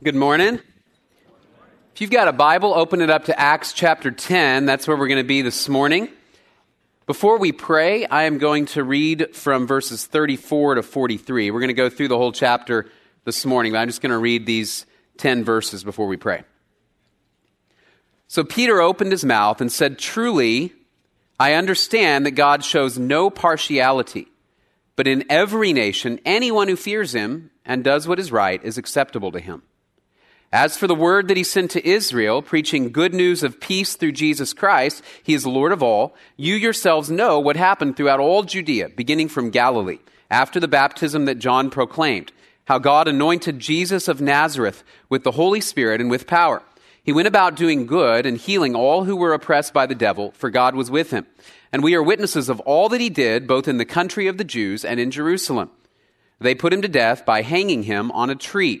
Good morning. If you've got a Bible, open it up to Acts chapter 10. That's where we're going to be this morning. Before we pray, I am going to read from verses 34 to 43. We're going to go through the whole chapter this morning, but I'm just going to read these 10 verses before we pray. So Peter opened his mouth and said, Truly, I understand that God shows no partiality, but in every nation, anyone who fears him and does what is right is acceptable to him. As for the word that he sent to Israel, preaching good news of peace through Jesus Christ, he is Lord of all, you yourselves know what happened throughout all Judea, beginning from Galilee, after the baptism that John proclaimed, how God anointed Jesus of Nazareth with the Holy Spirit and with power. He went about doing good and healing all who were oppressed by the devil, for God was with him. And we are witnesses of all that he did, both in the country of the Jews and in Jerusalem. They put him to death by hanging him on a tree.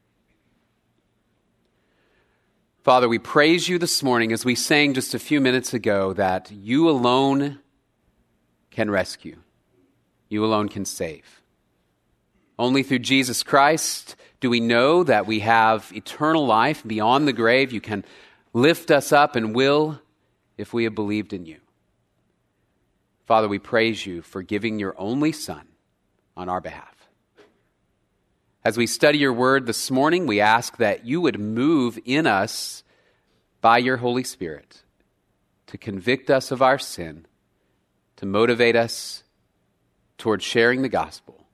Father, we praise you this morning as we sang just a few minutes ago that you alone can rescue, you alone can save. Only through Jesus Christ do we know that we have eternal life beyond the grave. You can lift us up and will if we have believed in you. Father, we praise you for giving your only Son on our behalf. As we study your word this morning, we ask that you would move in us by your Holy Spirit to convict us of our sin, to motivate us toward sharing the gospel,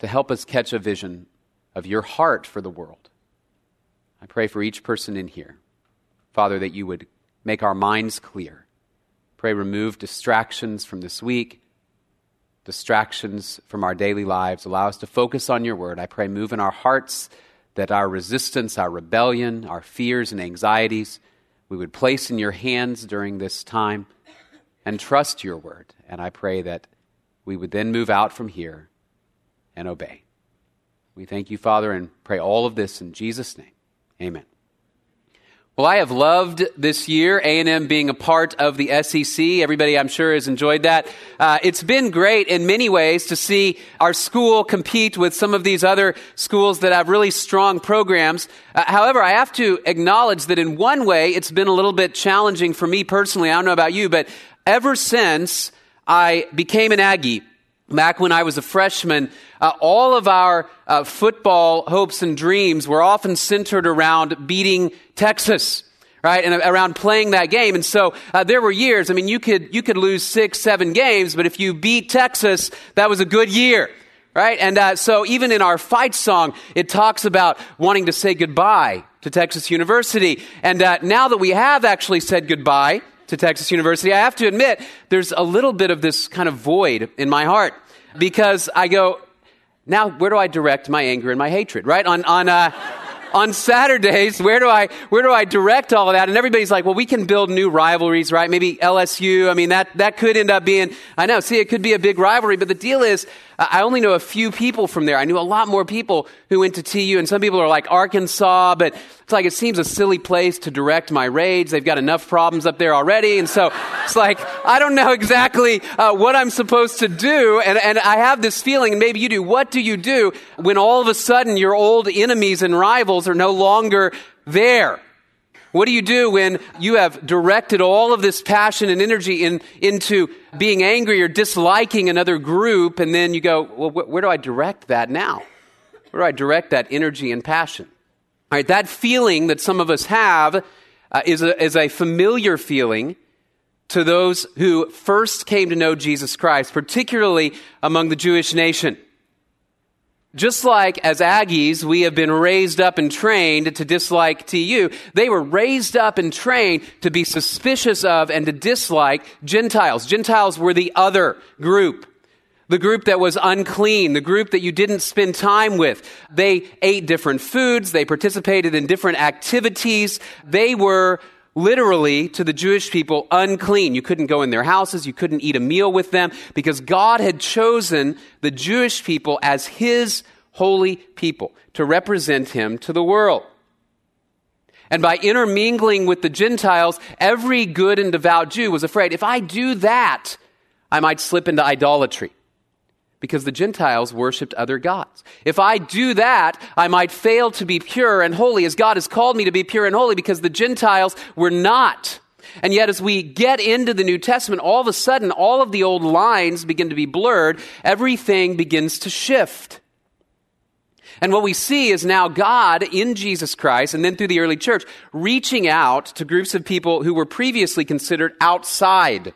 to help us catch a vision of your heart for the world. I pray for each person in here, Father, that you would make our minds clear. Pray remove distractions from this week distractions from our daily lives. Allow us to focus on your word. I pray, move in our hearts that our resistance, our rebellion, our fears and anxieties, we would place in your hands during this time and trust your word. And I pray that we would then move out from here and obey. We thank you, Father, and pray all of this in Jesus' name. Amen. Well, I have loved this year, A&M being a part of the SEC. Everybody, I'm sure, has enjoyed that. Uh, it's been great in many ways to see our school compete with some of these other schools that have really strong programs. Uh, however, I have to acknowledge that in one way, it's been a little bit challenging for me personally. I don't know about you, but ever since I became an Aggie, Back when I was a freshman, uh, all of our uh, football hopes and dreams were often centered around beating Texas, right, and around playing that game. And so uh, there were years. I mean, you could you could lose six, seven games, but if you beat Texas, that was a good year, right? And uh, so even in our fight song, it talks about wanting to say goodbye to Texas University. And uh, now that we have actually said goodbye to Texas University, I have to admit there's a little bit of this kind of void in my heart because I go, now where do I direct my anger and my hatred, right? On, on, uh, on Saturdays, where do I where do I direct all of that? And everybody's like, well, we can build new rivalries, right? Maybe LSU. I mean, that that could end up being. I know. See, it could be a big rivalry, but the deal is, I only know a few people from there. I knew a lot more people who went to TU, and some people are like Arkansas, but it's like it seems a silly place to direct my rage. They've got enough problems up there already, and so it's like I don't know exactly uh, what I'm supposed to do, and, and I have this feeling, and maybe you do. What do you do when all of a sudden your old enemies and rivals are no longer there? What do you do when you have directed all of this passion and energy in, into being angry or disliking another group, and then you go, well, wh- where do I direct that now? Where do I direct that energy and passion? All right, that feeling that some of us have uh, is, a, is a familiar feeling to those who first came to know Jesus Christ, particularly among the Jewish nation. Just like as Aggies, we have been raised up and trained to dislike TU, they were raised up and trained to be suspicious of and to dislike Gentiles. Gentiles were the other group. The group that was unclean, the group that you didn't spend time with. They ate different foods, they participated in different activities, they were literally to the Jewish people unclean. You couldn't go in their houses, you couldn't eat a meal with them because God had chosen the Jewish people as his holy people to represent him to the world. And by intermingling with the Gentiles, every good and devout Jew was afraid if I do that, I might slip into idolatry because the Gentiles worshiped other gods. If I do that, I might fail to be pure and holy as God has called me to be pure and holy because the Gentiles were not. And yet, as we get into the New Testament, all of a sudden, all of the old lines begin to be blurred. Everything begins to shift. And what we see is now God in Jesus Christ, and then through the early church, reaching out to groups of people who were previously considered outside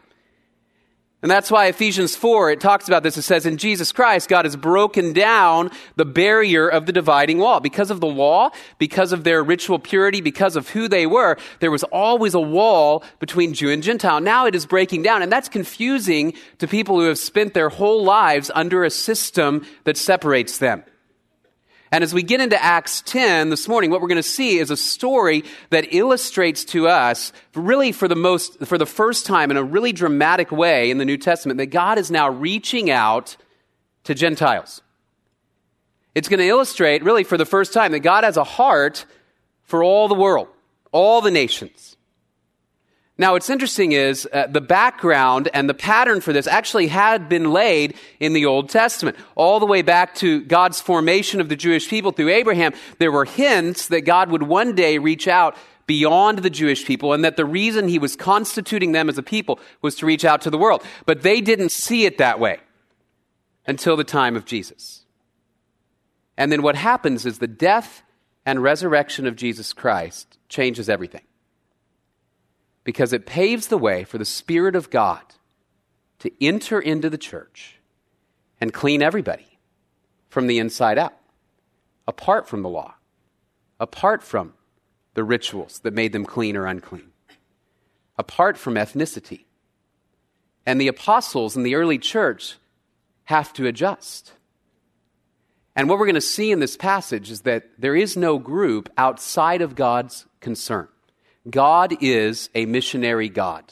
and that's why Ephesians 4, it talks about this. It says, In Jesus Christ, God has broken down the barrier of the dividing wall. Because of the law, because of their ritual purity, because of who they were, there was always a wall between Jew and Gentile. Now it is breaking down. And that's confusing to people who have spent their whole lives under a system that separates them. And as we get into Acts 10 this morning, what we're going to see is a story that illustrates to us, really for the most, for the first time in a really dramatic way in the New Testament, that God is now reaching out to Gentiles. It's going to illustrate, really for the first time, that God has a heart for all the world, all the nations. Now, what's interesting is uh, the background and the pattern for this actually had been laid in the Old Testament. All the way back to God's formation of the Jewish people through Abraham, there were hints that God would one day reach out beyond the Jewish people and that the reason he was constituting them as a people was to reach out to the world. But they didn't see it that way until the time of Jesus. And then what happens is the death and resurrection of Jesus Christ changes everything because it paves the way for the Spirit of God to enter into the church and clean everybody from the inside out, apart from the law, apart from the rituals that made them clean or unclean, apart from ethnicity. And the apostles in the early church have to adjust. And what we're going to see in this passage is that there is no group outside of God's concern. God is a missionary God.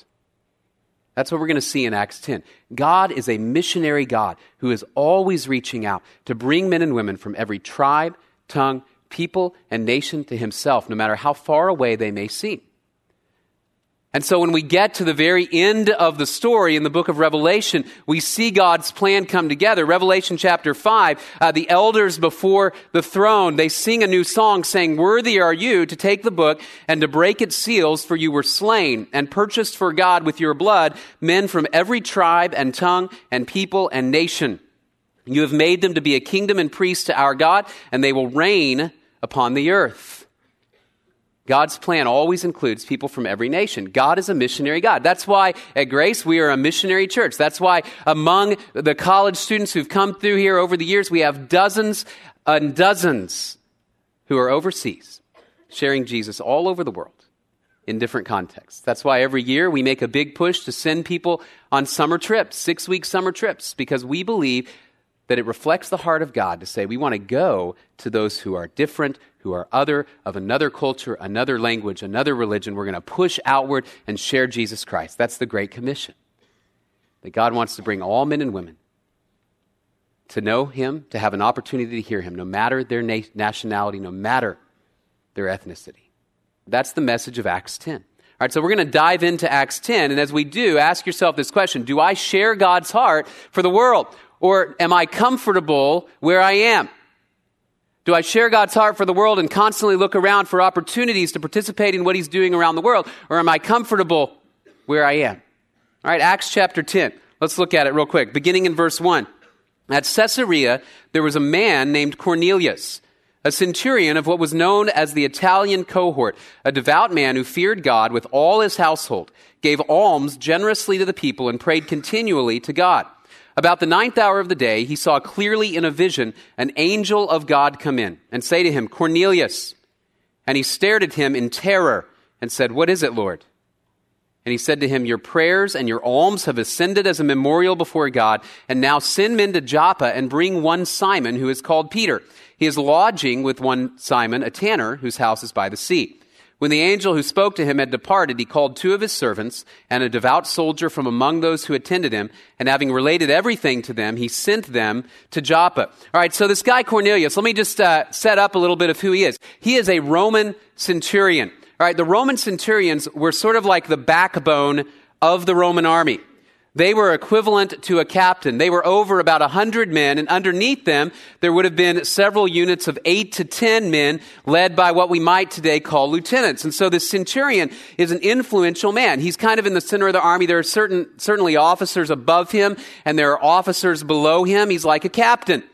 That's what we're going to see in Acts 10. God is a missionary God who is always reaching out to bring men and women from every tribe, tongue, people, and nation to himself, no matter how far away they may seem. And so when we get to the very end of the story in the book of Revelation, we see God's plan come together. Revelation chapter 5, uh, the elders before the throne, they sing a new song saying, Worthy are you to take the book and to break its seals, for you were slain and purchased for God with your blood men from every tribe and tongue and people and nation. You have made them to be a kingdom and priests to our God, and they will reign upon the earth. God's plan always includes people from every nation. God is a missionary God. That's why at Grace we are a missionary church. That's why among the college students who've come through here over the years, we have dozens and dozens who are overseas sharing Jesus all over the world in different contexts. That's why every year we make a big push to send people on summer trips, six week summer trips, because we believe that it reflects the heart of God to say we want to go to those who are different, who are other, of another culture, another language, another religion. We're going to push outward and share Jesus Christ. That's the Great Commission. That God wants to bring all men and women to know Him, to have an opportunity to hear Him, no matter their na- nationality, no matter their ethnicity. That's the message of Acts 10. All right, so we're going to dive into Acts 10. And as we do, ask yourself this question Do I share God's heart for the world? Or am I comfortable where I am? Do I share God's heart for the world and constantly look around for opportunities to participate in what He's doing around the world? Or am I comfortable where I am? All right, Acts chapter 10. Let's look at it real quick. Beginning in verse 1. At Caesarea, there was a man named Cornelius, a centurion of what was known as the Italian cohort, a devout man who feared God with all his household, gave alms generously to the people, and prayed continually to God. About the ninth hour of the day, he saw clearly in a vision an angel of God come in and say to him, Cornelius. And he stared at him in terror and said, What is it, Lord? And he said to him, Your prayers and your alms have ascended as a memorial before God. And now send men to Joppa and bring one Simon, who is called Peter. He is lodging with one Simon, a tanner, whose house is by the sea. When the angel who spoke to him had departed, he called two of his servants and a devout soldier from among those who attended him, and having related everything to them, he sent them to Joppa. All right, so this guy Cornelius, let me just uh, set up a little bit of who he is. He is a Roman centurion. All right, the Roman centurions were sort of like the backbone of the Roman army. They were equivalent to a captain. They were over about a hundred men, and underneath them, there would have been several units of eight to ten men led by what we might today call lieutenants. And so this centurion is an influential man. He's kind of in the center of the army. There are certain, certainly officers above him, and there are officers below him. He's like a captain.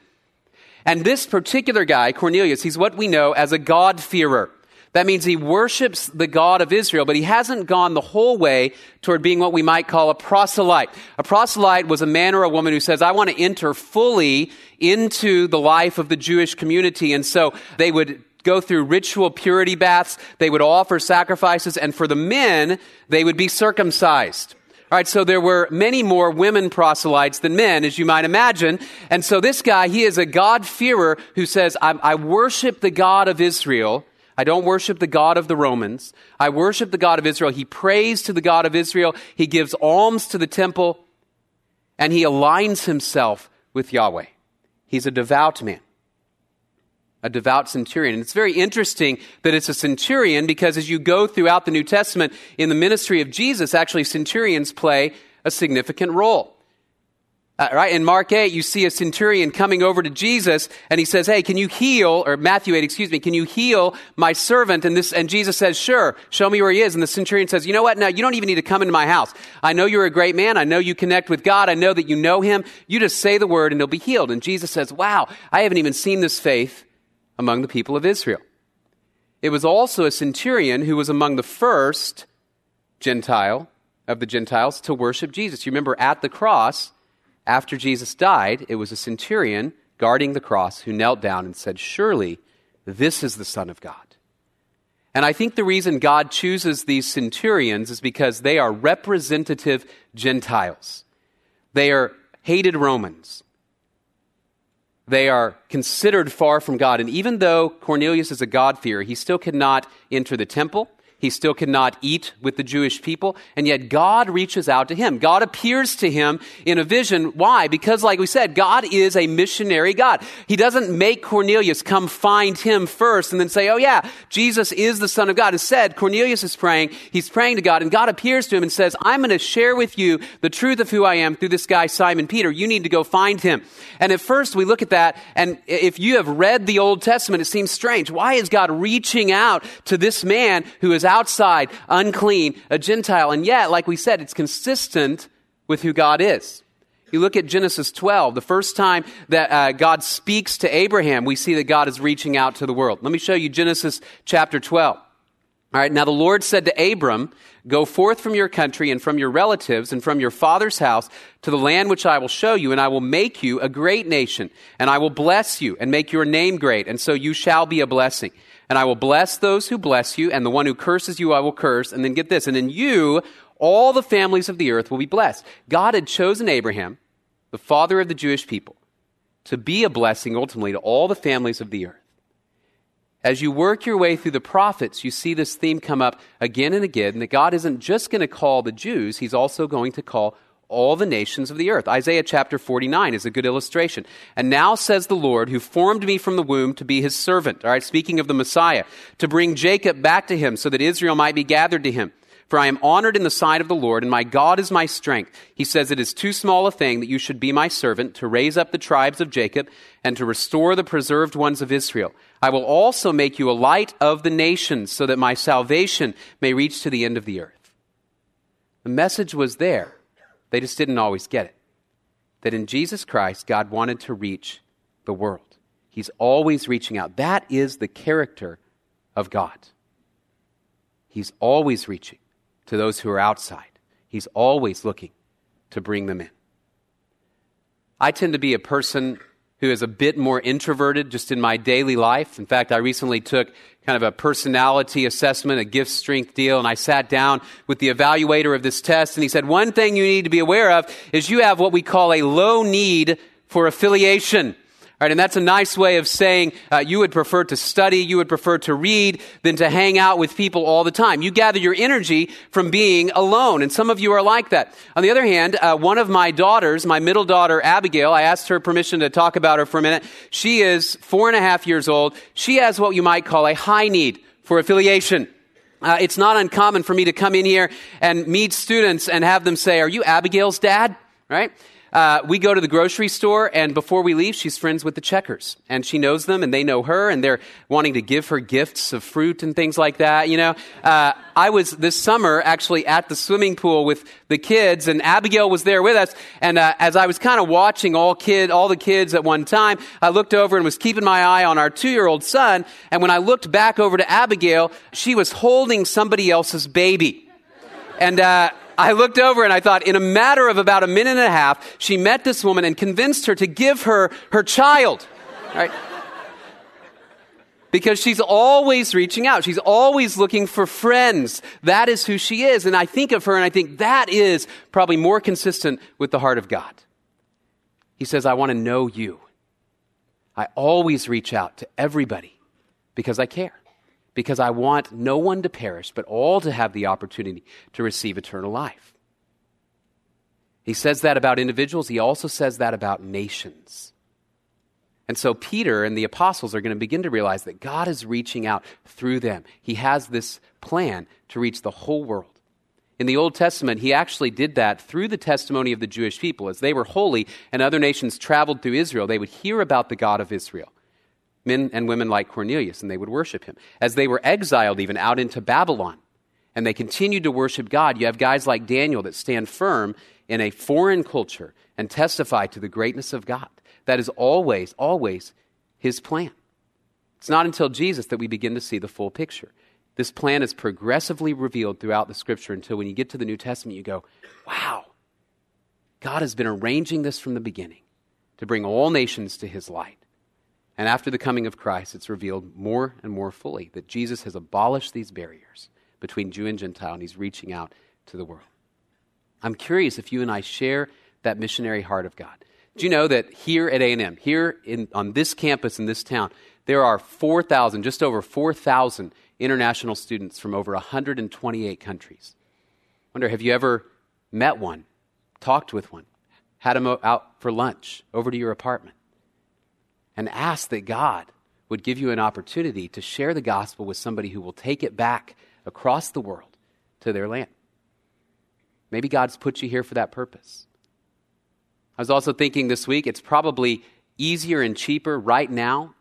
And this particular guy, Cornelius, he's what we know as a God-fearer. That means he worships the God of Israel, but he hasn't gone the whole way toward being what we might call a proselyte. A proselyte was a man or a woman who says, I want to enter fully into the life of the Jewish community. And so they would go through ritual purity baths, they would offer sacrifices, and for the men, they would be circumcised. All right, so there were many more women proselytes than men, as you might imagine. And so this guy, he is a God-fearer who says, I, I worship the God of Israel, I don't worship the God of the Romans. I worship the God of Israel. He prays to the God of Israel. He gives alms to the temple and he aligns himself with Yahweh. He's a devout man, a devout centurion. And it's very interesting that it's a centurion because as you go throughout the New Testament in the ministry of Jesus, actually centurions play a significant role. Uh, right? In Mark 8, you see a centurion coming over to Jesus and he says, Hey, can you heal, or Matthew 8, excuse me, can you heal my servant? And this, and Jesus says, Sure, show me where he is. And the centurion says, You know what? Now, you don't even need to come into my house. I know you're a great man. I know you connect with God. I know that you know him. You just say the word and he'll be healed. And Jesus says, Wow, I haven't even seen this faith among the people of Israel. It was also a centurion who was among the first Gentile of the Gentiles to worship Jesus. You remember at the cross, after Jesus died, it was a centurion guarding the cross who knelt down and said, Surely this is the Son of God. And I think the reason God chooses these centurions is because they are representative Gentiles. They are hated Romans. They are considered far from God. And even though Cornelius is a God-fearer, he still cannot enter the temple. He still cannot eat with the Jewish people, and yet God reaches out to him. God appears to him in a vision. Why? Because, like we said, God is a missionary God. He doesn't make Cornelius come find him first and then say, Oh, yeah, Jesus is the Son of God. Instead, Cornelius is praying. He's praying to God, and God appears to him and says, I'm going to share with you the truth of who I am through this guy, Simon Peter. You need to go find him. And at first, we look at that, and if you have read the Old Testament, it seems strange. Why is God reaching out to this man who is outside, unclean, a Gentile. And yet, like we said, it's consistent with who God is. You look at Genesis 12, the first time that uh, God speaks to Abraham, we see that God is reaching out to the world. Let me show you Genesis chapter 12. All right, now the Lord said to Abram, Go forth from your country and from your relatives and from your father's house to the land which I will show you, and I will make you a great nation, and I will bless you and make your name great, and so you shall be a blessing. And I will bless those who bless you, and the one who curses you I will curse. And then get this, and in you all the families of the earth will be blessed. God had chosen Abraham, the father of the Jewish people, to be a blessing ultimately to all the families of the earth. As you work your way through the prophets, you see this theme come up again and again that God isn't just going to call the Jews, He's also going to call all the nations of the earth. Isaiah chapter 49 is a good illustration. And now says the Lord, who formed me from the womb to be his servant. All right, speaking of the Messiah, to bring Jacob back to him so that Israel might be gathered to him. For I am honored in the sight of the Lord, and my God is my strength. He says, It is too small a thing that you should be my servant to raise up the tribes of Jacob and to restore the preserved ones of Israel. I will also make you a light of the nations so that my salvation may reach to the end of the earth. The message was there. They just didn't always get it. That in Jesus Christ, God wanted to reach the world. He's always reaching out. That is the character of God. He's always reaching to those who are outside, He's always looking to bring them in. I tend to be a person who is a bit more introverted just in my daily life. In fact, I recently took kind of a personality assessment, a gift strength deal, and I sat down with the evaluator of this test, and he said, One thing you need to be aware of is you have what we call a low need for affiliation. Right, and that's a nice way of saying uh, you would prefer to study, you would prefer to read than to hang out with people all the time. You gather your energy from being alone, and some of you are like that. On the other hand, uh, one of my daughters, my middle daughter Abigail, I asked her permission to talk about her for a minute. She is four and a half years old. She has what you might call a high need for affiliation. Uh, it's not uncommon for me to come in here and meet students and have them say, "Are you Abigail's dad?" Right? Uh, we go to the grocery store, and before we leave, she's friends with the checkers. And she knows them, and they know her, and they're wanting to give her gifts of fruit and things like that, you know. Uh, I was this summer actually at the swimming pool with the kids, and Abigail was there with us. And uh, as I was kind of watching all kid, all the kids at one time, I looked over and was keeping my eye on our two-year-old son. And when I looked back over to Abigail, she was holding somebody else's baby. And, uh, I looked over and I thought, in a matter of about a minute and a half, she met this woman and convinced her to give her her child. Right? Because she's always reaching out. She's always looking for friends. That is who she is. And I think of her and I think that is probably more consistent with the heart of God. He says, I want to know you. I always reach out to everybody because I care because I want no one to perish, but all to have the opportunity to receive eternal life. He says that about individuals, he also says that about nations. And so Peter and the apostles are going to begin to realize that God is reaching out through them. He has this plan to reach the whole world. In the Old Testament, he actually did that through the testimony of the Jewish people. As they were holy and other nations traveled through Israel, they would hear about the God of Israel men and women like Cornelius, and they would worship him. As they were exiled even out into Babylon, and they continued to worship God, you have guys like Daniel that stand firm in a foreign culture and testify to the greatness of God. That is always, always his plan. It's not until Jesus that we begin to see the full picture. This plan is progressively revealed throughout the scripture until when you get to the New Testament, you go, wow, God has been arranging this from the beginning to bring all nations to his light. And after the coming of Christ, it's revealed more and more fully that Jesus has abolished these barriers between Jew and Gentile, and he's reaching out to the world. I'm curious if you and I share that missionary heart of God. Do you know that here at A&M, here in, on this campus in this town, there are 4,000, just over 4,000 international students from over 128 countries. I wonder, have you ever met one, talked with one, had them out for lunch, over to your apartment? And ask that God would give you an opportunity to share the gospel with somebody who will take it back across the world to their land. Maybe God's put you here for that purpose. I was also thinking this week it's probably easier and cheaper right now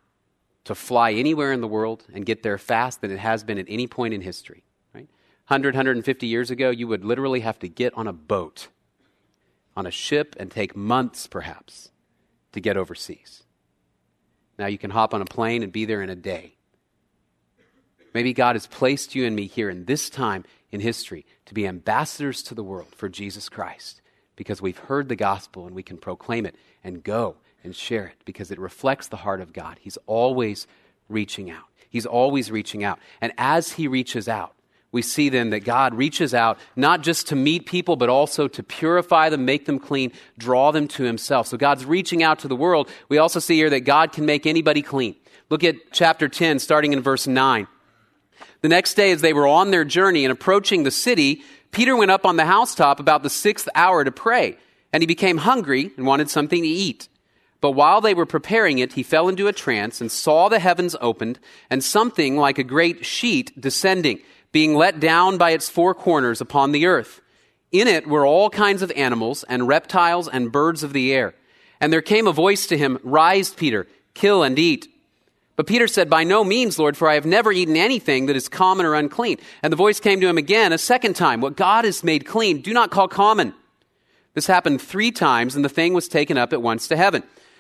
to fly anywhere in the world and get there fast than it has been at any point in history. Right? 100, 150 years ago, you would literally have to get on a boat, on a ship, and take months perhaps to get overseas. Now you can hop on a plane and be there in a day. Maybe God has placed you and me here in this time in history to be ambassadors to the world for Jesus Christ because we've heard the gospel and we can proclaim it and go and share it because it reflects the heart of God. He's always reaching out. He's always reaching out. And as He reaches out, we see then that God reaches out not just to meet people, but also to purify them, make them clean, draw them to Himself. So God's reaching out to the world. We also see here that God can make anybody clean. Look at chapter 10, starting in verse 9. The next day, as they were on their journey and approaching the city, Peter went up on the housetop about the sixth hour to pray, and he became hungry and wanted something to eat. But while they were preparing it, he fell into a trance and saw the heavens opened and something like a great sheet descending being let down by its four corners upon the earth. In it were all kinds of animals and reptiles and birds of the air. And there came a voice to him, Rise, Peter, kill and eat. But Peter said, By no means, Lord, for I have never eaten anything that is common or unclean. And the voice came to him again a second time, What God has made clean, do not call common. This happened three times, and the thing was taken up at once to heaven.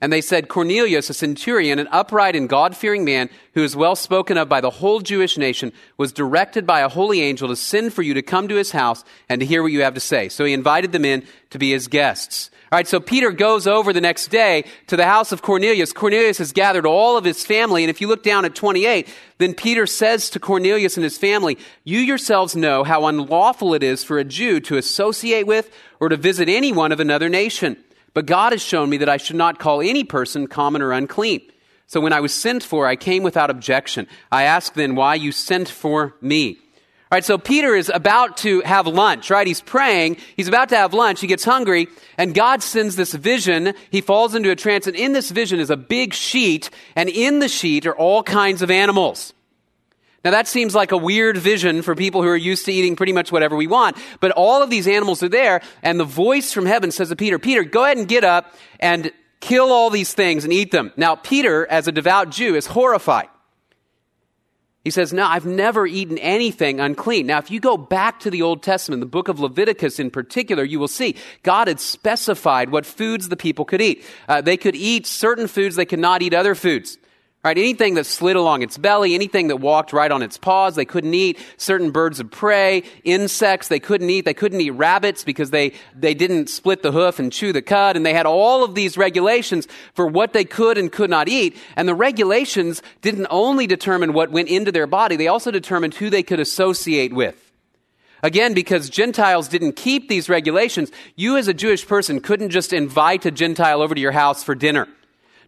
And they said, Cornelius, a centurion, an upright and God fearing man who is well spoken of by the whole Jewish nation, was directed by a holy angel to send for you to come to his house and to hear what you have to say. So he invited them in to be his guests. All right, so Peter goes over the next day to the house of Cornelius. Cornelius has gathered all of his family. And if you look down at 28, then Peter says to Cornelius and his family, You yourselves know how unlawful it is for a Jew to associate with or to visit anyone of another nation. But God has shown me that I should not call any person common or unclean. So when I was sent for, I came without objection. I asked then why you sent for me. All right, so Peter is about to have lunch, right? He's praying. He's about to have lunch. He gets hungry, and God sends this vision. He falls into a trance, and in this vision is a big sheet, and in the sheet are all kinds of animals. Now that seems like a weird vision for people who are used to eating pretty much whatever we want, but all of these animals are there, and the voice from heaven says to Peter, Peter, go ahead and get up and kill all these things and eat them. Now Peter, as a devout Jew, is horrified. He says, No, I've never eaten anything unclean. Now, if you go back to the Old Testament, the book of Leviticus in particular, you will see God had specified what foods the people could eat. Uh, they could eat certain foods, they could not eat other foods. Right? Anything that slid along its belly, anything that walked right on its paws, they couldn't eat. Certain birds of prey, insects, they couldn't eat. They couldn't eat rabbits because they, they didn't split the hoof and chew the cud. And they had all of these regulations for what they could and could not eat. And the regulations didn't only determine what went into their body, they also determined who they could associate with. Again, because Gentiles didn't keep these regulations, you as a Jewish person couldn't just invite a Gentile over to your house for dinner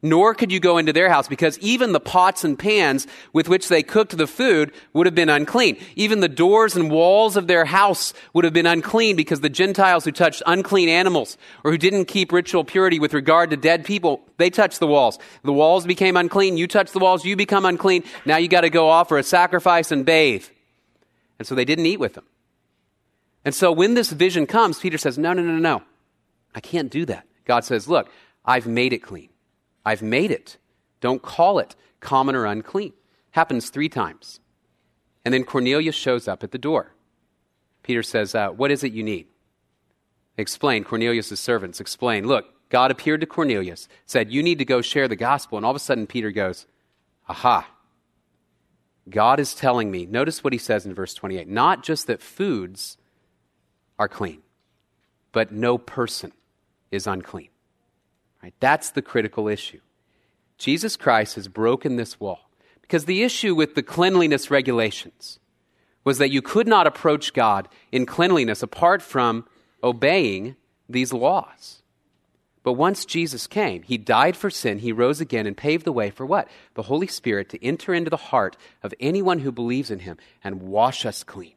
nor could you go into their house because even the pots and pans with which they cooked the food would have been unclean. Even the doors and walls of their house would have been unclean because the Gentiles who touched unclean animals or who didn't keep ritual purity with regard to dead people, they touched the walls. The walls became unclean. You touch the walls, you become unclean. Now you got to go offer a sacrifice and bathe. And so they didn't eat with them. And so when this vision comes, Peter says, No, no, no, no. I can't do that. God says, Look, I've made it clean. I've made it. Don't call it common or unclean. Happens three times. And then Cornelius shows up at the door. Peter says, uh, What is it you need? Explain. Cornelius' servants explain. Look, God appeared to Cornelius, said, You need to go share the gospel. And all of a sudden, Peter goes, Aha. God is telling me, notice what he says in verse 28 not just that foods are clean, but no person is unclean. Right? That's the critical issue. Jesus Christ has broken this wall. Because the issue with the cleanliness regulations was that you could not approach God in cleanliness apart from obeying these laws. But once Jesus came, he died for sin, he rose again, and paved the way for what? The Holy Spirit to enter into the heart of anyone who believes in him and wash us clean.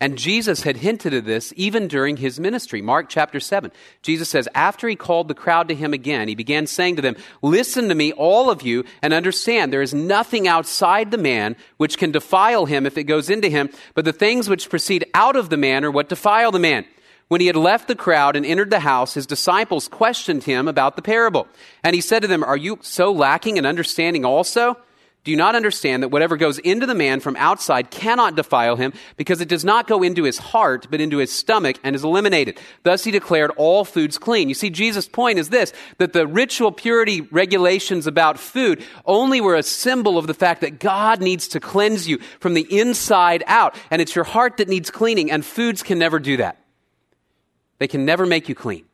And Jesus had hinted at this even during his ministry. Mark chapter 7. Jesus says, After he called the crowd to him again, he began saying to them, Listen to me, all of you, and understand there is nothing outside the man which can defile him if it goes into him, but the things which proceed out of the man are what defile the man. When he had left the crowd and entered the house, his disciples questioned him about the parable. And he said to them, Are you so lacking in understanding also? Do you not understand that whatever goes into the man from outside cannot defile him because it does not go into his heart, but into his stomach and is eliminated? Thus he declared all foods clean. You see, Jesus' point is this, that the ritual purity regulations about food only were a symbol of the fact that God needs to cleanse you from the inside out. And it's your heart that needs cleaning, and foods can never do that. They can never make you clean.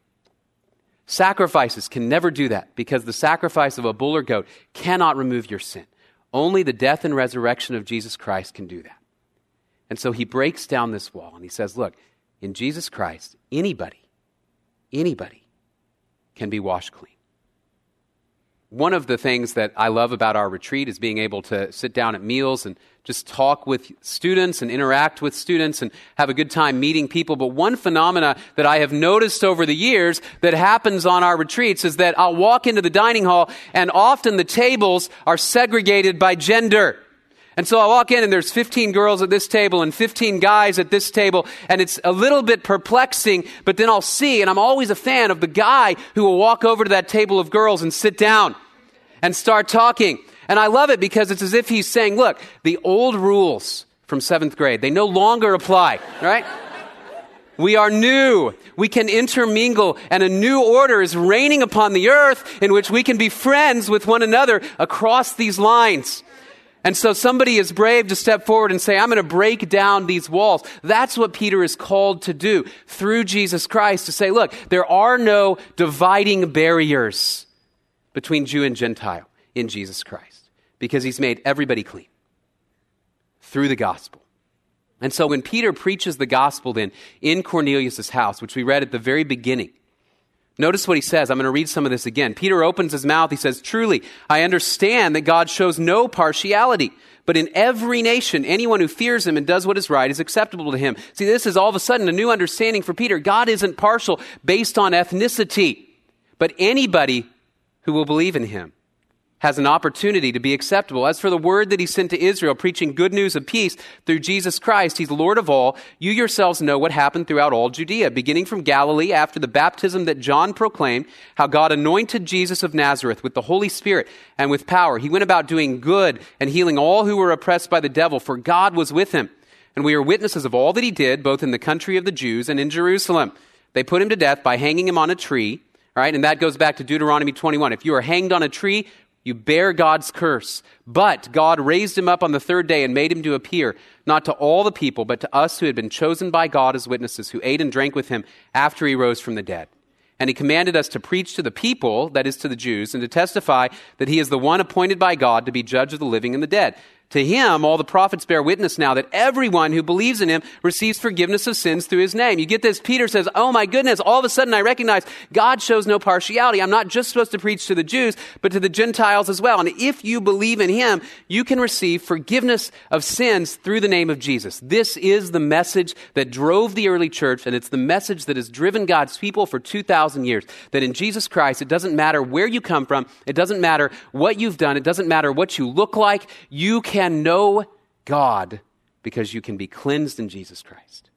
Sacrifices can never do that because the sacrifice of a bull or goat cannot remove your sin. Only the death and resurrection of Jesus Christ can do that. And so he breaks down this wall and he says, Look, in Jesus Christ, anybody, anybody can be washed clean. One of the things that I love about our retreat is being able to sit down at meals and just talk with students and interact with students and have a good time meeting people. But one phenomena that I have noticed over the years that happens on our retreats is that I'll walk into the dining hall and often the tables are segregated by gender. And so I walk in and there's 15 girls at this table and 15 guys at this table and it's a little bit perplexing, but then I'll see and I'm always a fan of the guy who will walk over to that table of girls and sit down and start talking. And I love it because it's as if he's saying, look, the old rules from seventh grade, they no longer apply, right? We are new. We can intermingle, and a new order is reigning upon the earth in which we can be friends with one another across these lines. And so somebody is brave to step forward and say, I'm going to break down these walls. That's what Peter is called to do through Jesus Christ to say, look, there are no dividing barriers between Jew and Gentile in Jesus Christ because he's made everybody clean through the gospel. And so when Peter preaches the gospel then in Cornelius' house, which we read at the very beginning, notice what he says. I'm going to read some of this again. Peter opens his mouth. He says, Truly, I understand that God shows no partiality. But in every nation, anyone who fears him and does what is right is acceptable to him. See, this is all of a sudden a new understanding for Peter. God isn't partial based on ethnicity, but anybody who will believe in him has an opportunity to be acceptable. As for the word that he sent to Israel, preaching good news of peace through Jesus Christ, he's Lord of all, you yourselves know what happened throughout all Judea, beginning from Galilee after the baptism that John proclaimed, how God anointed Jesus of Nazareth with the Holy Spirit and with power. He went about doing good and healing all who were oppressed by the devil, for God was with him. And we are witnesses of all that he did, both in the country of the Jews and in Jerusalem. They put him to death by hanging him on a tree. Right? And that goes back to Deuteronomy 21. If you are hanged on a tree, you bear God's curse. But God raised him up on the third day and made him to appear, not to all the people, but to us who had been chosen by God as witnesses, who ate and drank with him after he rose from the dead. And he commanded us to preach to the people, that is to the Jews, and to testify that he is the one appointed by God to be judge of the living and the dead. To him, all the prophets bear witness now that everyone who believes in him receives forgiveness of sins through his name. You get this? Peter says, Oh my goodness, all of a sudden I recognize God shows no partiality. I'm not just supposed to preach to the Jews, but to the Gentiles as well. And if you believe in him, you can receive forgiveness of sins through the name of Jesus. This is the message that drove the early church, and it's the message that has driven God's people for 2,000 years. That in Jesus Christ, it doesn't matter where you come from, it doesn't matter what you've done, it doesn't matter what you look like, you can can know God because you can be cleansed in Jesus Christ.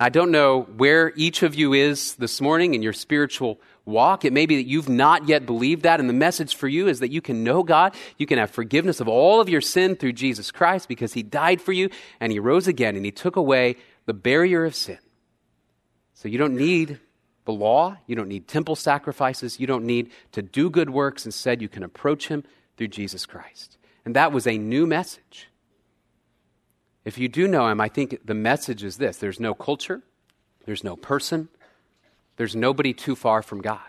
I don't know where each of you is this morning in your spiritual walk. It may be that you've not yet believed that, and the message for you is that you can know God. You can have forgiveness of all of your sin through Jesus Christ because He died for you and He rose again and He took away the barrier of sin. So you don't need the law, you don't need temple sacrifices, you don't need to do good works. Instead, you can approach Him through Jesus Christ. And that was a new message. If you do know him, I think the message is this there's no culture, there's no person, there's nobody too far from God.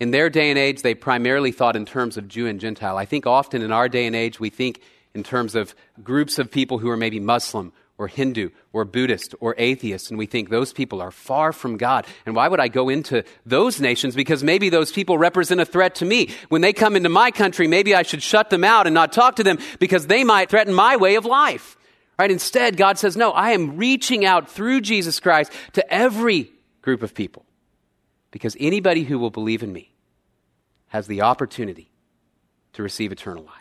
In their day and age, they primarily thought in terms of Jew and Gentile. I think often in our day and age, we think in terms of groups of people who are maybe Muslim or Hindu or Buddhist or atheist, and we think those people are far from God. And why would I go into those nations? Because maybe those people represent a threat to me. When they come into my country, maybe I should shut them out and not talk to them because they might threaten my way of life. Right? Instead, God says, no, I am reaching out through Jesus Christ to every group of people. Because anybody who will believe in me has the opportunity to receive eternal life.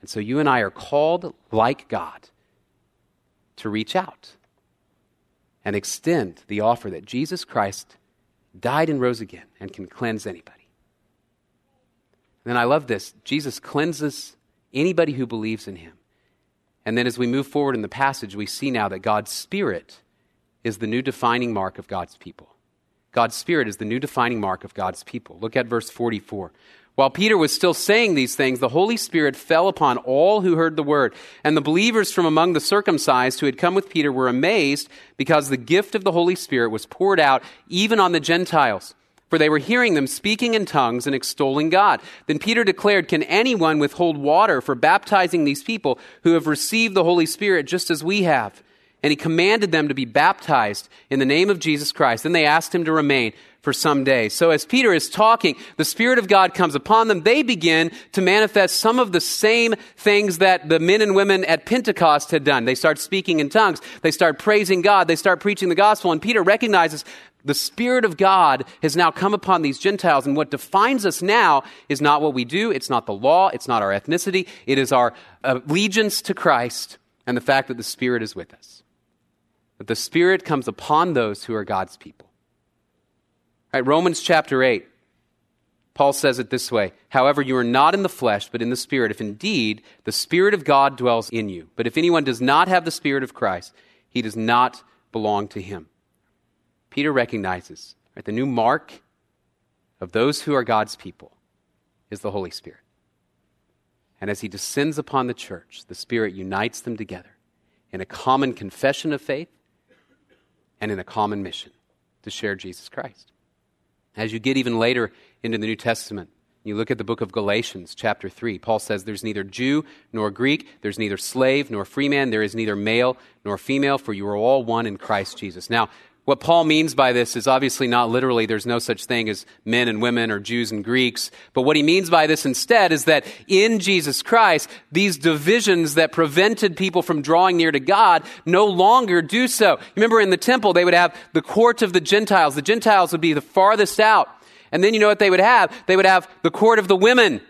And so you and I are called like God to reach out and extend the offer that Jesus Christ died and rose again and can cleanse anybody. And then I love this Jesus cleanses anybody who believes in him. And then as we move forward in the passage, we see now that God's Spirit is the new defining mark of God's people. God's Spirit is the new defining mark of God's people. Look at verse 44. While Peter was still saying these things, the Holy Spirit fell upon all who heard the word. And the believers from among the circumcised who had come with Peter were amazed because the gift of the Holy Spirit was poured out even on the Gentiles. For they were hearing them speaking in tongues and extolling God. Then Peter declared, Can anyone withhold water for baptizing these people who have received the Holy Spirit just as we have? And he commanded them to be baptized in the name of Jesus Christ. Then they asked him to remain for some day. So as Peter is talking, the Spirit of God comes upon them. They begin to manifest some of the same things that the men and women at Pentecost had done. They start speaking in tongues. They start praising God. They start preaching the gospel. And Peter recognizes the Spirit of God has now come upon these Gentiles. And what defines us now is not what we do. It's not the law. It's not our ethnicity. It is our allegiance to Christ and the fact that the Spirit is with us that the Spirit comes upon those who are God's people. Right, Romans chapter 8, Paul says it this way However, you are not in the flesh, but in the Spirit, if indeed the Spirit of God dwells in you. But if anyone does not have the Spirit of Christ, he does not belong to him. Peter recognizes right, the new mark of those who are God's people is the Holy Spirit. And as he descends upon the church, the Spirit unites them together in a common confession of faith and in a common mission to share Jesus Christ. As you get even later into the New Testament, you look at the book of Galatians, chapter 3. Paul says, There's neither Jew nor Greek, there's neither slave nor free man, there is neither male nor female, for you are all one in Christ Jesus. Now, what Paul means by this is obviously not literally there's no such thing as men and women or Jews and Greeks. But what he means by this instead is that in Jesus Christ, these divisions that prevented people from drawing near to God no longer do so. Remember in the temple, they would have the court of the Gentiles. The Gentiles would be the farthest out. And then you know what they would have? They would have the court of the women.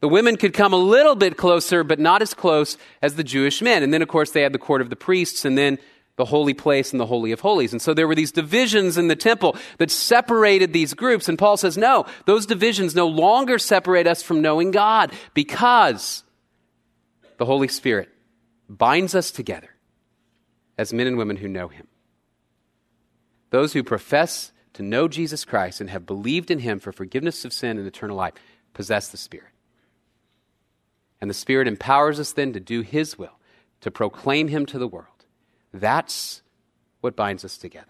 The women could come a little bit closer, but not as close as the Jewish men. And then, of course, they had the court of the priests, and then the holy place and the holy of holies. And so there were these divisions in the temple that separated these groups. And Paul says, no, those divisions no longer separate us from knowing God because the Holy Spirit binds us together as men and women who know Him. Those who profess to know Jesus Christ and have believed in Him for forgiveness of sin and eternal life possess the Spirit. And the Spirit empowers us then to do His will, to proclaim Him to the world. That's what binds us together.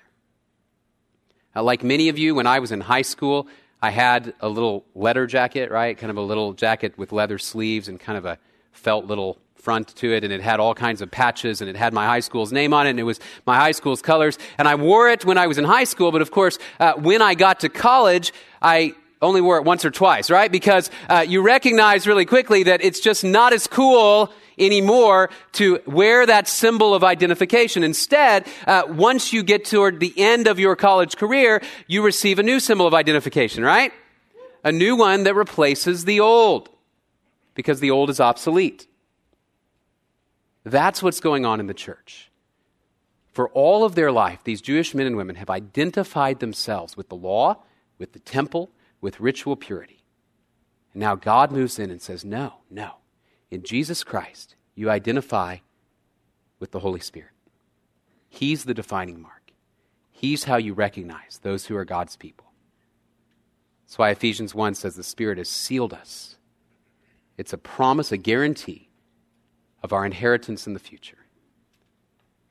Now, like many of you, when I was in high school, I had a little leather jacket, right? Kind of a little jacket with leather sleeves and kind of a felt little front to it, and it had all kinds of patches, and it had my high school's name on it, and it was my high school's colors. And I wore it when I was in high school, but of course, uh, when I got to college, I only wore it once or twice, right? Because uh, you recognize really quickly that it's just not as cool anymore to wear that symbol of identification. Instead, uh, once you get toward the end of your college career, you receive a new symbol of identification, right? A new one that replaces the old because the old is obsolete. That's what's going on in the church. For all of their life, these Jewish men and women have identified themselves with the law, with the temple, with ritual purity. And now God moves in and says, No, no. In Jesus Christ, you identify with the Holy Spirit. He's the defining mark. He's how you recognize those who are God's people. That's why Ephesians 1 says the Spirit has sealed us. It's a promise, a guarantee of our inheritance in the future.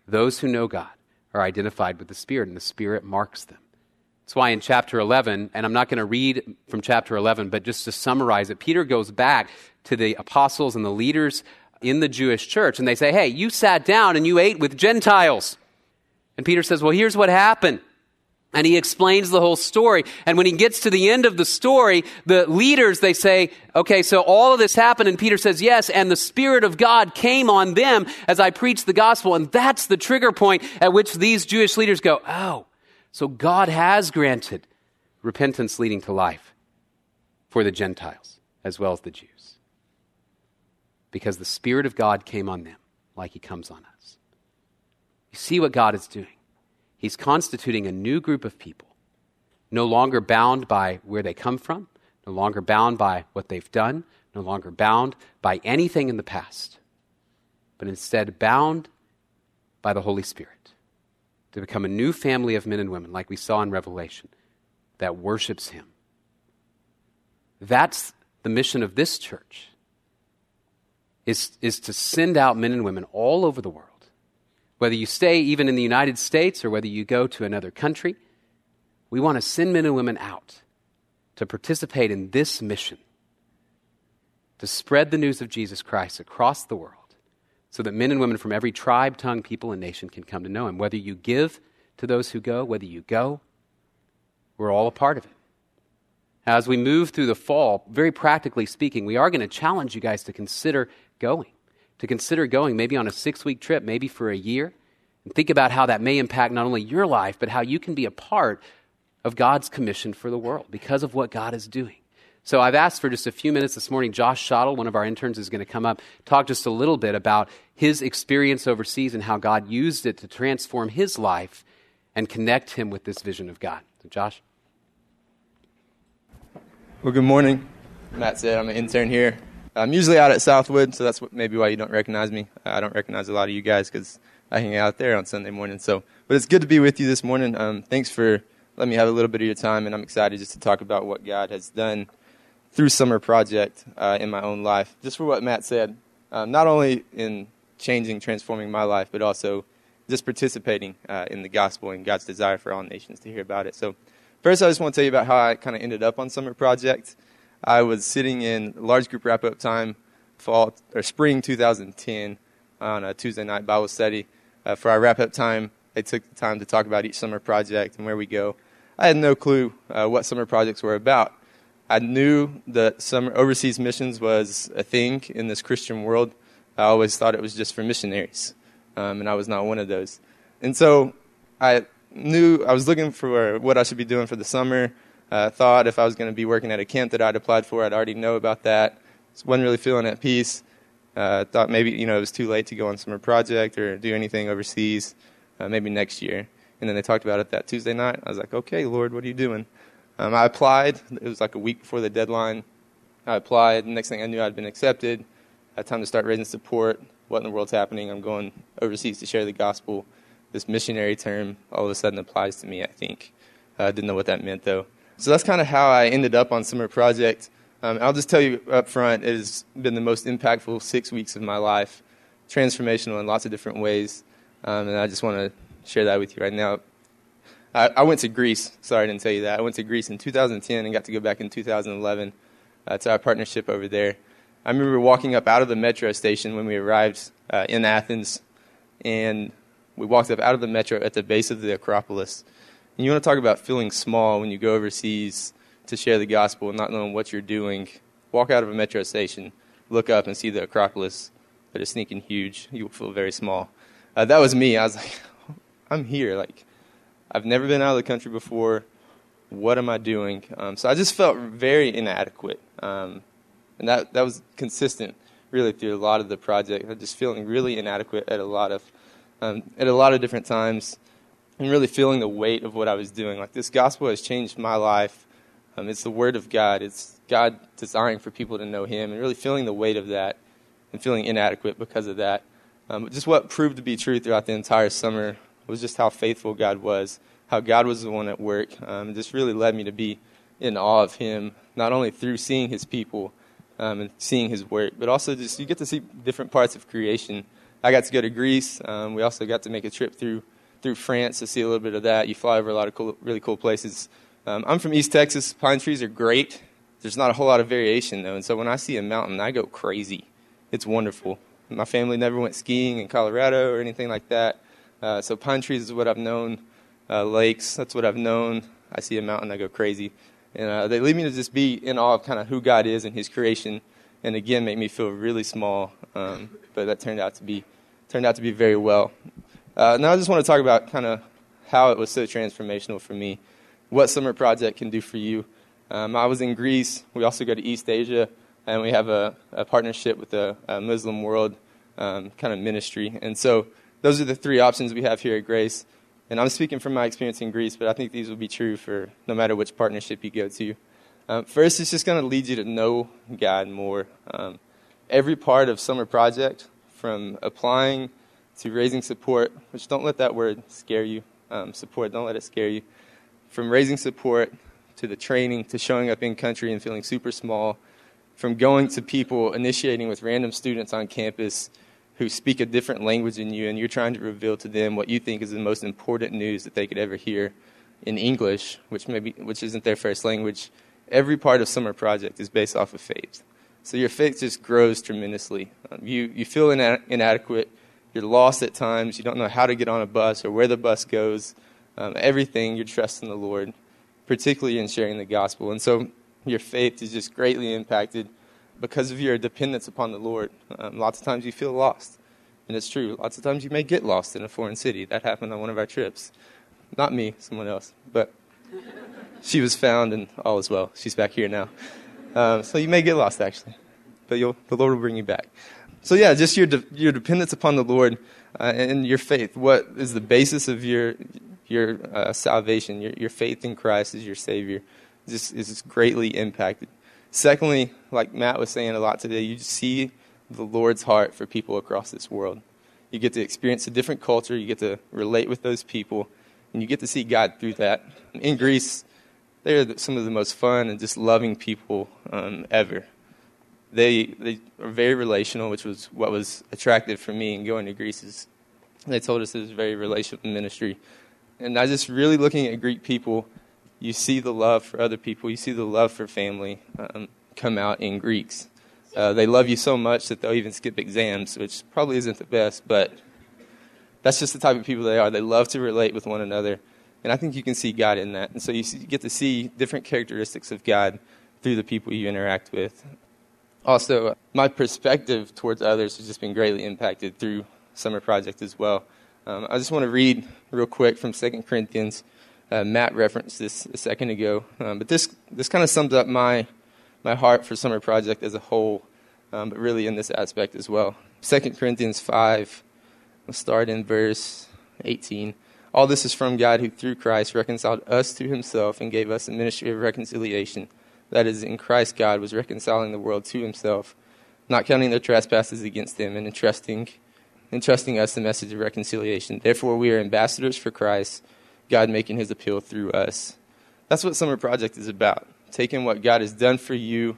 Those who know God are identified with the Spirit, and the Spirit marks them. That's why in chapter 11, and I'm not going to read from chapter 11, but just to summarize it, Peter goes back to the apostles and the leaders in the Jewish church and they say, Hey, you sat down and you ate with Gentiles. And Peter says, Well, here's what happened. And he explains the whole story. And when he gets to the end of the story, the leaders, they say, okay, so all of this happened. And Peter says, yes, and the Spirit of God came on them as I preached the gospel. And that's the trigger point at which these Jewish leaders go, oh, so God has granted repentance leading to life for the Gentiles as well as the Jews because the Spirit of God came on them like He comes on us. You see what God is doing. He's constituting a new group of people, no longer bound by where they come from, no longer bound by what they've done, no longer bound by anything in the past, but instead bound by the Holy Spirit to become a new family of men and women, like we saw in Revelation, that worships Him. That's the mission of this church is, is to send out men and women all over the world. Whether you stay even in the United States or whether you go to another country, we want to send men and women out to participate in this mission to spread the news of Jesus Christ across the world so that men and women from every tribe, tongue, people, and nation can come to know him. Whether you give to those who go, whether you go, we're all a part of it. As we move through the fall, very practically speaking, we are going to challenge you guys to consider going, to consider going maybe on a six week trip, maybe for a year, and think about how that may impact not only your life, but how you can be a part of God's commission for the world because of what God is doing. So I've asked for just a few minutes this morning. Josh Schottel, one of our interns, is going to come up, talk just a little bit about his experience overseas and how God used it to transform his life and connect him with this vision of God. So, Josh? Well, good morning. Matt said I'm an intern here I'm usually out at Southwood, so that's what, maybe why you don't recognize me. I don't recognize a lot of you guys because I hang out there on Sunday morning. So, but it's good to be with you this morning. Um, thanks for letting me have a little bit of your time, and I'm excited just to talk about what God has done through Summer Project uh, in my own life. Just for what Matt said, um, not only in changing, transforming my life, but also just participating uh, in the gospel and God's desire for all nations to hear about it. So, first, I just want to tell you about how I kind of ended up on Summer Project. I was sitting in large group wrap up time, fall or spring 2010, on a Tuesday night Bible study. Uh, for our wrap up time, they took the time to talk about each summer project and where we go. I had no clue uh, what summer projects were about. I knew that summer overseas missions was a thing in this Christian world. I always thought it was just for missionaries, um, and I was not one of those. And so I knew I was looking for what I should be doing for the summer. I uh, thought if I was going to be working at a camp that I'd applied for, I'd already know about that. Just wasn't really feeling at peace. Uh, thought maybe you know it was too late to go on summer project or do anything overseas. Uh, maybe next year. And then they talked about it that Tuesday night. I was like, okay, Lord, what are you doing? Um, I applied. It was like a week before the deadline. I applied. Next thing I knew, I'd been accepted. I had time to start raising support. What in the world's happening? I'm going overseas to share the gospel. This missionary term all of a sudden applies to me, I think. I uh, didn't know what that meant, though. So that's kind of how I ended up on Summer Project. Um, I'll just tell you up front, it has been the most impactful six weeks of my life, transformational in lots of different ways. Um, and I just want to share that with you right now. I, I, went to Greece. Sorry, I didn't tell you that. I went to Greece in 2010 and got to go back in 2011 uh, to our partnership over there. I remember walking up out of the metro station when we arrived uh, in Athens, and we walked up out of the metro at the base of the Acropolis. And you want to talk about feeling small when you go overseas to share the gospel and not knowing what you're doing. Walk out of a metro station, look up and see the Acropolis that is sneaking huge. You will feel very small. Uh, that was me. I was like, I'm here. Like, I've never been out of the country before. What am I doing? Um, so I just felt very inadequate. Um, and that, that was consistent really through a lot of the project. I'm just feeling really inadequate at a lot of, um, at a lot of different times and really feeling the weight of what I was doing. Like this gospel has changed my life. Um, it's the word of God. It's God desiring for people to know Him, and really feeling the weight of that, and feeling inadequate because of that. Um, just what proved to be true throughout the entire summer was just how faithful God was, how God was the one at work. Um, just really led me to be in awe of Him, not only through seeing His people um, and seeing His work, but also just you get to see different parts of creation. I got to go to Greece. Um, we also got to make a trip through through France to see a little bit of that. You fly over a lot of cool, really cool places. Um, I'm from East Texas. Pine trees are great. There's not a whole lot of variation though, and so when I see a mountain, I go crazy. It's wonderful. My family never went skiing in Colorado or anything like that. Uh, so pine trees is what I've known. Uh, lakes, that's what I've known. I see a mountain, I go crazy. And uh, they lead me to just be in awe of kind of who God is and His creation, and again make me feel really small. Um, but that turned out to be turned out to be very well. Uh, now I just want to talk about kind of how it was so transformational for me, what Summer Project can do for you. Um, I was in Greece. We also go to East Asia and we have a, a partnership with the Muslim World um, kind of ministry. And so those are the three options we have here at Grace. And I'm speaking from my experience in Greece, but I think these will be true for no matter which partnership you go to. Um, first, it's just going to lead you to know God more. Um, every part of Summer Project, from applying to raising support, which don't let that word scare you, um, support, don't let it scare you, from raising support to the training to showing up in country and feeling super small from going to people, initiating with random students on campus who speak a different language than you, and you're trying to reveal to them what you think is the most important news that they could ever hear in English, which maybe which isn't their first language. Every part of Summer Project is based off of faith. So your faith just grows tremendously. Um, you you feel ina- inadequate. You're lost at times. You don't know how to get on a bus or where the bus goes. Um, everything you're trusting the Lord, particularly in sharing the gospel. And so your faith is just greatly impacted because of your dependence upon the Lord. Um, lots of times you feel lost. And it's true. Lots of times you may get lost in a foreign city. That happened on one of our trips. Not me, someone else. But she was found and all is well. She's back here now. Um, so you may get lost, actually. But the Lord will bring you back. So, yeah, just your, de- your dependence upon the Lord uh, and your faith. What is the basis of your, your uh, salvation? Your, your faith in Christ as your Savior just is greatly impacted. Secondly, like Matt was saying a lot today, you see the Lord's heart for people across this world. You get to experience a different culture. You get to relate with those people. And you get to see God through that. In Greece, they're some of the most fun and just loving people um, ever. They, they are very relational, which was what was attractive for me in going to Greece. Is they told us it was very relational ministry. And I just really looking at Greek people, you see the love for other people, you see the love for family um, come out in Greeks. Uh, they love you so much that they'll even skip exams, which probably isn't the best, but that's just the type of people they are. They love to relate with one another. And I think you can see God in that. And so you, see, you get to see different characteristics of God through the people you interact with. Also, uh, my perspective towards others has just been greatly impacted through Summer Project as well. Um, I just want to read real quick from 2 Corinthians. Uh, Matt referenced this a second ago, um, but this, this kind of sums up my my heart for Summer Project as a whole, um, but really in this aspect as well. 2 Corinthians 5, we'll start in verse 18. All this is from God who, through Christ, reconciled us to himself and gave us a ministry of reconciliation. That is, in Christ, God was reconciling the world to himself, not counting their trespasses against them, and entrusting, entrusting us the message of reconciliation. Therefore, we are ambassadors for Christ, God making his appeal through us. That's what Summer Project is about taking what God has done for you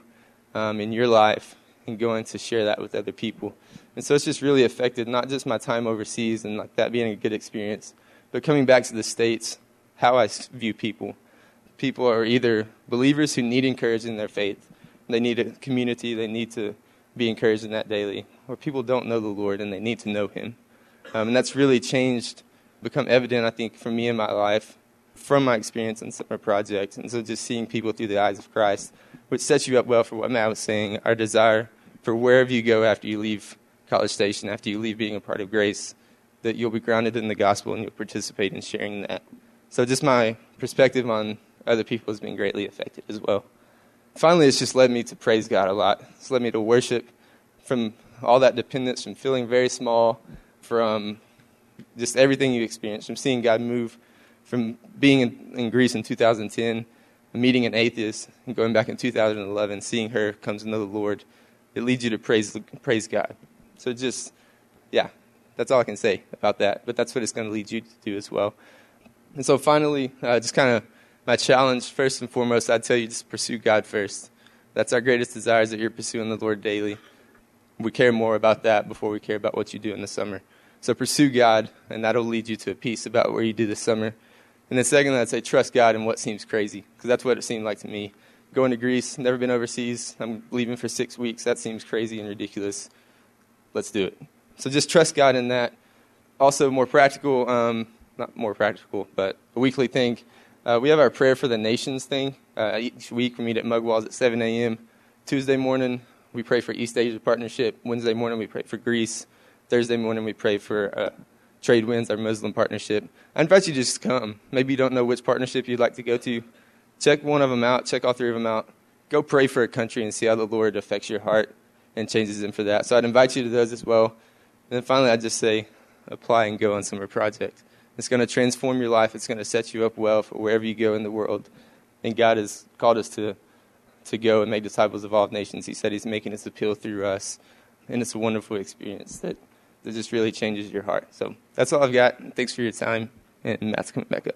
um, in your life and going to share that with other people. And so it's just really affected not just my time overseas and like that being a good experience, but coming back to the States, how I view people. People are either believers who need encouragement in their faith, they need a community, they need to be encouraged in that daily, or people don't know the Lord and they need to know Him. Um, and that's really changed, become evident, I think, for me in my life from my experience in Summer projects. And so just seeing people through the eyes of Christ, which sets you up well for what Matt was saying, our desire for wherever you go after you leave College Station, after you leave being a part of Grace, that you'll be grounded in the gospel and you'll participate in sharing that. So just my perspective on other people has been greatly affected as well. Finally, it's just led me to praise God a lot. It's led me to worship from all that dependence, from feeling very small, from just everything you experience, from seeing God move from being in, in Greece in 2010, meeting an atheist, and going back in 2011, seeing her come to know the Lord, it leads you to praise, praise God. So just, yeah, that's all I can say about that. But that's what it's going to lead you to do as well. And so finally, uh, just kind of my challenge, first and foremost, I'd tell you just pursue God first. That's our greatest desire is that you're pursuing the Lord daily. We care more about that before we care about what you do in the summer. So pursue God, and that'll lead you to a peace about where you do this summer. And then secondly, I'd say trust God in what seems crazy, because that's what it seemed like to me. Going to Greece, never been overseas. I'm leaving for six weeks. That seems crazy and ridiculous. Let's do it. So just trust God in that. Also, more practical, um, not more practical, but a weekly thing. Uh, we have our prayer for the nations thing. Uh, each week we meet at Mugwalls at 7 a.m. Tuesday morning we pray for East Asia Partnership. Wednesday morning we pray for Greece. Thursday morning we pray for uh, Trade Winds, our Muslim partnership. I invite you to just come. Maybe you don't know which partnership you'd like to go to. Check one of them out, check all three of them out. Go pray for a country and see how the Lord affects your heart and changes them for that. So I'd invite you to those as well. And then finally, I'd just say apply and go on Summer Project. It's going to transform your life, it's going to set you up well for wherever you go in the world. And God has called us to, to go and make disciples of all nations. He said He's making His appeal through us. And it's a wonderful experience that that just really changes your heart. So that's all I've got. Thanks for your time. And Matt's coming back up.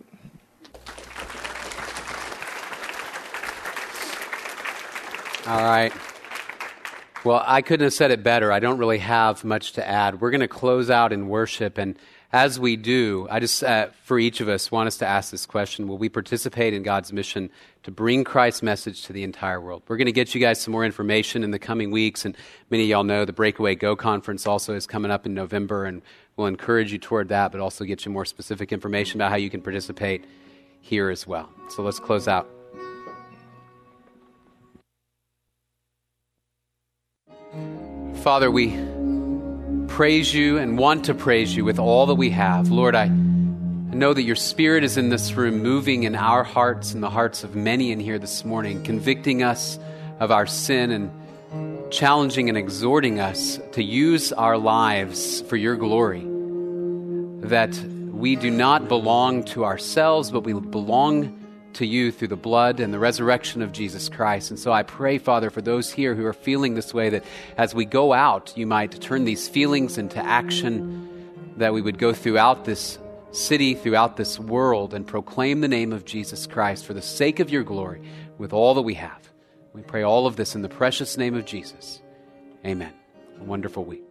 All right. Well, I couldn't have said it better. I don't really have much to add. We're going to close out in worship. And as we do, I just, uh, for each of us, want us to ask this question Will we participate in God's mission to bring Christ's message to the entire world? We're going to get you guys some more information in the coming weeks. And many of y'all know the Breakaway Go conference also is coming up in November. And we'll encourage you toward that, but also get you more specific information about how you can participate here as well. So let's close out. Father, we praise you and want to praise you with all that we have. Lord, I know that your spirit is in this room, moving in our hearts and the hearts of many in here this morning, convicting us of our sin and challenging and exhorting us to use our lives for your glory. That we do not belong to ourselves, but we belong to you through the blood and the resurrection of Jesus Christ. And so I pray, Father, for those here who are feeling this way, that as we go out, you might turn these feelings into action, that we would go throughout this city, throughout this world, and proclaim the name of Jesus Christ for the sake of your glory with all that we have. We pray all of this in the precious name of Jesus. Amen. A wonderful week.